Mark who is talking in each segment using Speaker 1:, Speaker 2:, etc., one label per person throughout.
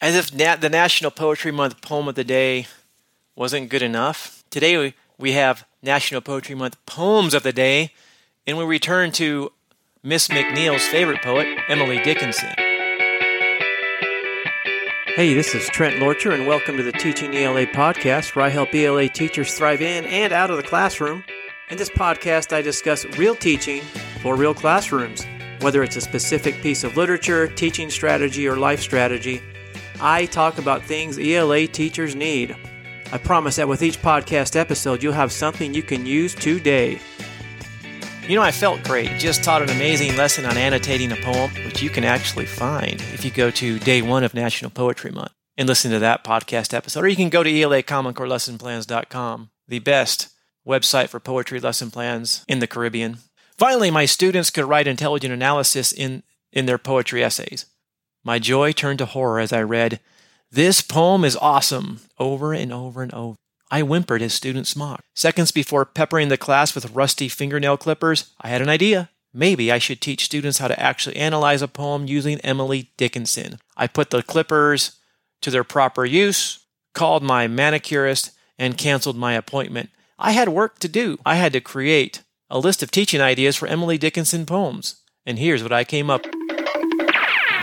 Speaker 1: As if na- the National Poetry Month poem of the day wasn't good enough, today we have National Poetry Month poems of the day, and we return to Miss McNeil's favorite poet, Emily Dickinson. Hey, this is Trent Lorcher, and welcome to the Teaching ELA podcast, where I help ELA teachers thrive in and out of the classroom. In this podcast, I discuss real teaching for real classrooms. Whether it's a specific piece of literature, teaching strategy, or life strategy, I talk about things ELA teachers need. I promise that with each podcast episode, you'll have something you can use today. You know, I felt great. Just taught an amazing lesson on annotating a poem, which you can actually find if you go to day one of National Poetry Month and listen to that podcast episode. Or you can go to ELA Common Core Lesson the best website for poetry lesson plans in the Caribbean. Finally, my students could write intelligent analysis in, in their poetry essays. My joy turned to horror as I read, This poem is awesome, over and over and over. I whimpered as students mocked. Seconds before peppering the class with rusty fingernail clippers, I had an idea. Maybe I should teach students how to actually analyze a poem using Emily Dickinson. I put the clippers to their proper use, called my manicurist, and canceled my appointment. I had work to do. I had to create a list of teaching ideas for Emily Dickinson poems. And here's what I came up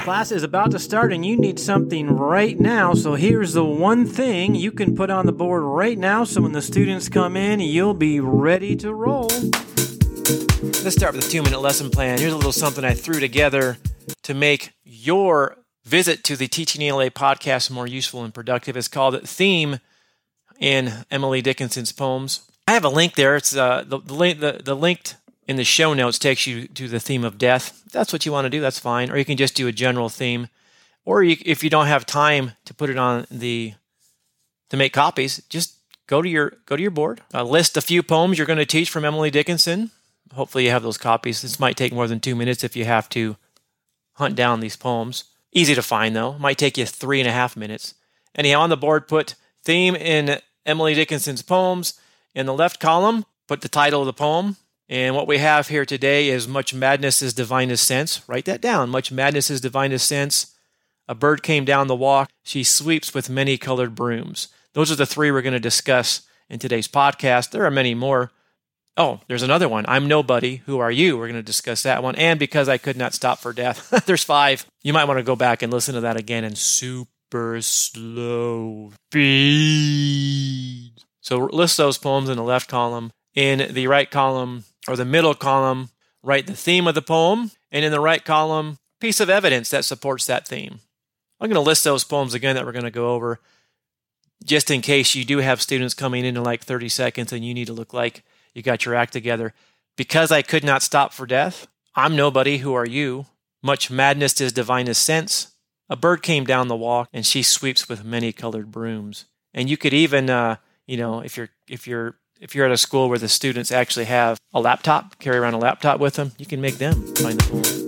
Speaker 1: Class is about to start and you need something right now. So here's the one thing you can put on the board right now so when the students come in, you'll be ready to roll. Let's start with a two minute lesson plan. Here's a little something I threw together to make your visit to the Teaching ELA podcast more useful and productive. It's called Theme in Emily Dickinson's poems. I have a link there. It's uh, the, the, the, the linked in the show notes takes you to the theme of death. If that's what you want to do, that's fine. Or you can just do a general theme. Or you, if you don't have time to put it on the to make copies, just go to your go to your board. Uh, list a few poems you're going to teach from Emily Dickinson. Hopefully, you have those copies. This might take more than two minutes if you have to hunt down these poems. Easy to find though. Might take you three and a half minutes. Anyhow, on the board, put theme in Emily Dickinson's poems. In the left column, put the title of the poem. And what we have here today is much madness is divinest sense. Write that down. Much madness is divinest sense. A bird came down the walk. She sweeps with many colored brooms. Those are the three we're going to discuss in today's podcast. There are many more. Oh, there's another one. I'm nobody. Who are you? We're going to discuss that one. And because I could not stop for death. there's five. You might want to go back and listen to that again in super slow speed. So list those poems in the left column. In the right column, or the middle column, write the theme of the poem, and in the right column, piece of evidence that supports that theme. I'm going to list those poems again that we're going to go over just in case you do have students coming in in like 30 seconds and you need to look like you got your act together. Because I could not stop for death, I'm nobody, who are you? Much madness is divinest sense. A bird came down the walk and she sweeps with many colored brooms. And you could even, uh, you know, if you're if you're if you're at a school where the students actually have a laptop, carry around a laptop with them, you can make them find the poem.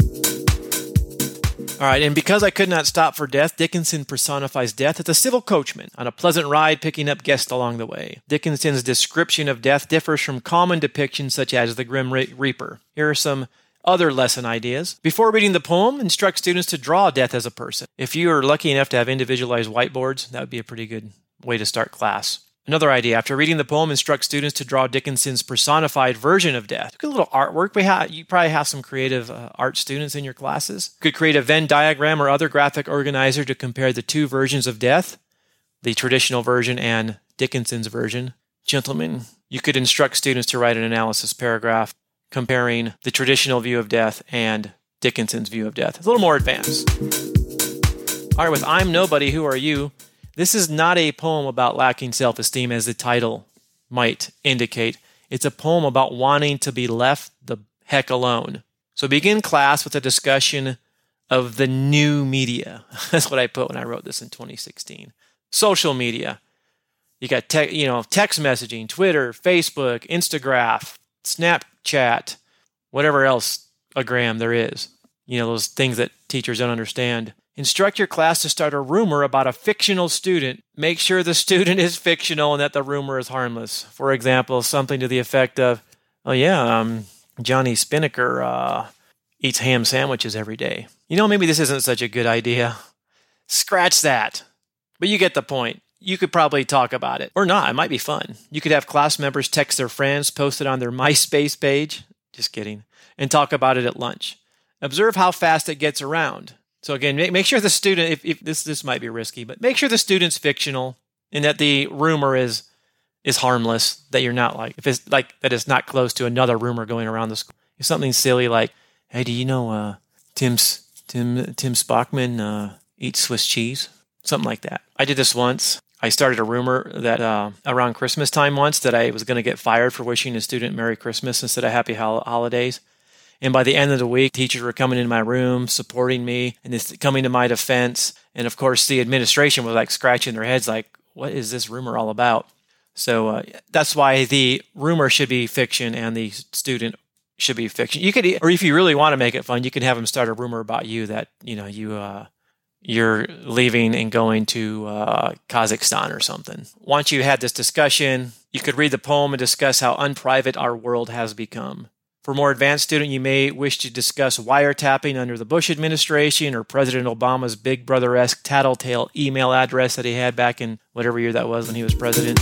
Speaker 1: All right, and because I could not stop for death, Dickinson personifies death as a civil coachman on a pleasant ride picking up guests along the way. Dickinson's description of death differs from common depictions such as the Grim Reaper. Here are some other lesson ideas. Before reading the poem, instruct students to draw death as a person. If you are lucky enough to have individualized whiteboards, that would be a pretty good way to start class. Another idea after reading the poem, instruct students to draw Dickinson's personified version of death. Look at a little artwork. We have, you probably have some creative uh, art students in your classes. Could create a Venn diagram or other graphic organizer to compare the two versions of death, the traditional version and Dickinson's version. Gentlemen, you could instruct students to write an analysis paragraph comparing the traditional view of death and Dickinson's view of death. It's a little more advanced. All right, with I'm Nobody, Who Are You? This is not a poem about lacking self esteem, as the title might indicate. It's a poem about wanting to be left the heck alone. So begin class with a discussion of the new media. That's what I put when I wrote this in 2016. Social media. You got te- you know text messaging, Twitter, Facebook, Instagram, Snapchat, whatever else a gram there is. You know those things that teachers don't understand. Instruct your class to start a rumor about a fictional student. Make sure the student is fictional and that the rumor is harmless. For example, something to the effect of, oh, yeah, um, Johnny Spinnaker uh, eats ham sandwiches every day. You know, maybe this isn't such a good idea. scratch that. But you get the point. You could probably talk about it or not. It might be fun. You could have class members text their friends, post it on their MySpace page. Just kidding. And talk about it at lunch. Observe how fast it gets around. So again, make, make sure the student, if, if this this might be risky, but make sure the student's fictional and that the rumor is is harmless. That you're not like if it's like that it's not close to another rumor going around the school. If something silly like, "Hey, do you know uh, Tim's Tim Tim Spockman uh, eats Swiss cheese?" Something like that. I did this once. I started a rumor that uh, around Christmas time once that I was going to get fired for wishing a student Merry Christmas instead of Happy hol- Holidays. And by the end of the week, teachers were coming in my room, supporting me, and this, coming to my defense. And of course, the administration was like scratching their heads, like, "What is this rumor all about?" So uh, that's why the rumor should be fiction and the student should be fiction. You could, or if you really want to make it fun, you can have them start a rumor about you that you know you uh, you're leaving and going to uh, Kazakhstan or something. Once you had this discussion, you could read the poem and discuss how unprivate our world has become. For more advanced student, you may wish to discuss wiretapping under the Bush administration or President Obama's Big Brother esque tattletale email address that he had back in whatever year that was when he was president.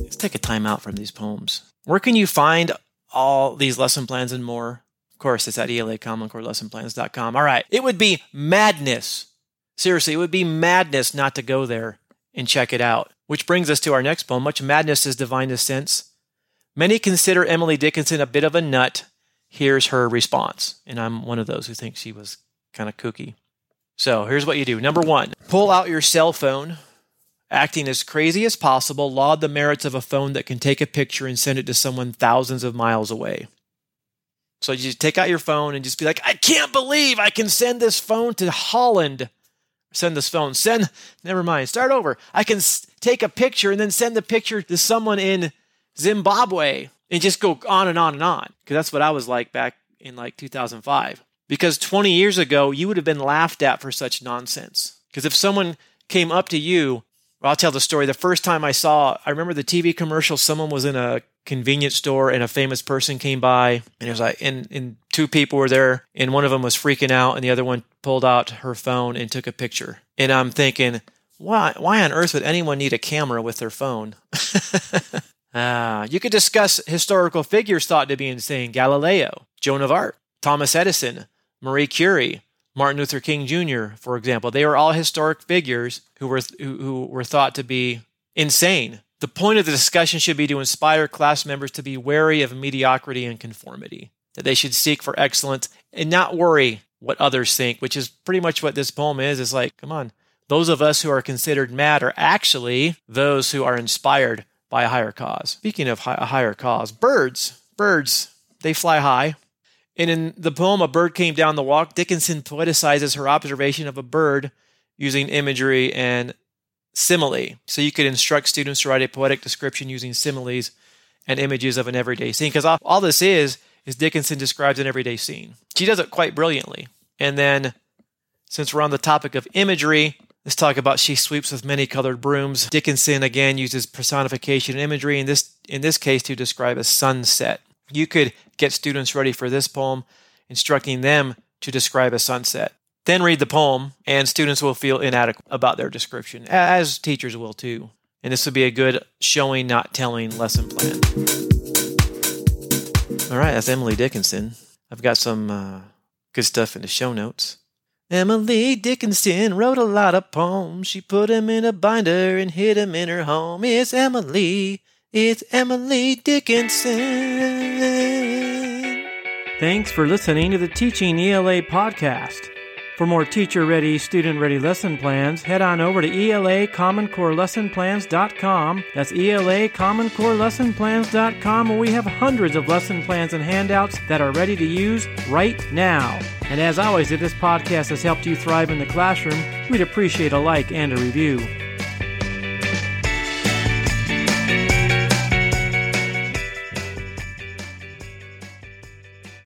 Speaker 1: Let's take a time out from these poems. Where can you find all these lesson plans and more? Of course, it's at ELA Common Core lessonplans.com. All right. It would be madness. Seriously, it would be madness not to go there and check it out. Which brings us to our next poem. Much madness is divine sense Many consider Emily Dickinson a bit of a nut. Here's her response. And I'm one of those who thinks she was kind of kooky. So here's what you do. Number one, pull out your cell phone, acting as crazy as possible, laud the merits of a phone that can take a picture and send it to someone thousands of miles away. So you just take out your phone and just be like, I can't believe I can send this phone to Holland. Send this phone. Send, never mind, start over. I can take a picture and then send the picture to someone in Zimbabwe, and just go on and on and on. Because that's what I was like back in like 2005. Because 20 years ago, you would have been laughed at for such nonsense. Because if someone came up to you, I'll tell the story. The first time I saw, I remember the TV commercial. Someone was in a convenience store, and a famous person came by, and it was like, and, and two people were there, and one of them was freaking out, and the other one pulled out her phone and took a picture. And I'm thinking, why, why on earth would anyone need a camera with their phone? Uh, you could discuss historical figures thought to be insane Galileo, Joan of Arc, Thomas Edison, Marie Curie, Martin Luther King Jr., for example. They were all historic figures who were, who, who were thought to be insane. The point of the discussion should be to inspire class members to be wary of mediocrity and conformity, that they should seek for excellence and not worry what others think, which is pretty much what this poem is. Is like, come on, those of us who are considered mad are actually those who are inspired by a higher cause. Speaking of a higher cause, birds, birds, they fly high. And in the poem A Bird Came Down the Walk, Dickinson poeticizes her observation of a bird using imagery and simile. So you could instruct students to write a poetic description using similes and images of an everyday scene. Because all, all this is, is Dickinson describes an everyday scene. She does it quite brilliantly. And then, since we're on the topic of imagery, Let's talk about she sweeps with many colored brooms. Dickinson again uses personification and imagery in this in this case to describe a sunset. You could get students ready for this poem, instructing them to describe a sunset. Then read the poem, and students will feel inadequate about their description, as teachers will too. And this would be a good showing, not telling lesson plan. All right, that's Emily Dickinson. I've got some uh, good stuff in the show notes. Emily Dickinson wrote a lot of poems. She put put 'em in a binder and hid hid 'em in her home. It's Emily. It's Emily Dickinson. Thanks for listening to the Teaching ELA podcast. For more teacher ready, student ready lesson plans, head on over to ELA Common Core Lesson Plans.com. That's ELA Common Core Lesson Plans.com, where we have hundreds of lesson plans and handouts that are ready to use right now. And as always, if this podcast has helped you thrive in the classroom, we'd appreciate a like and a review.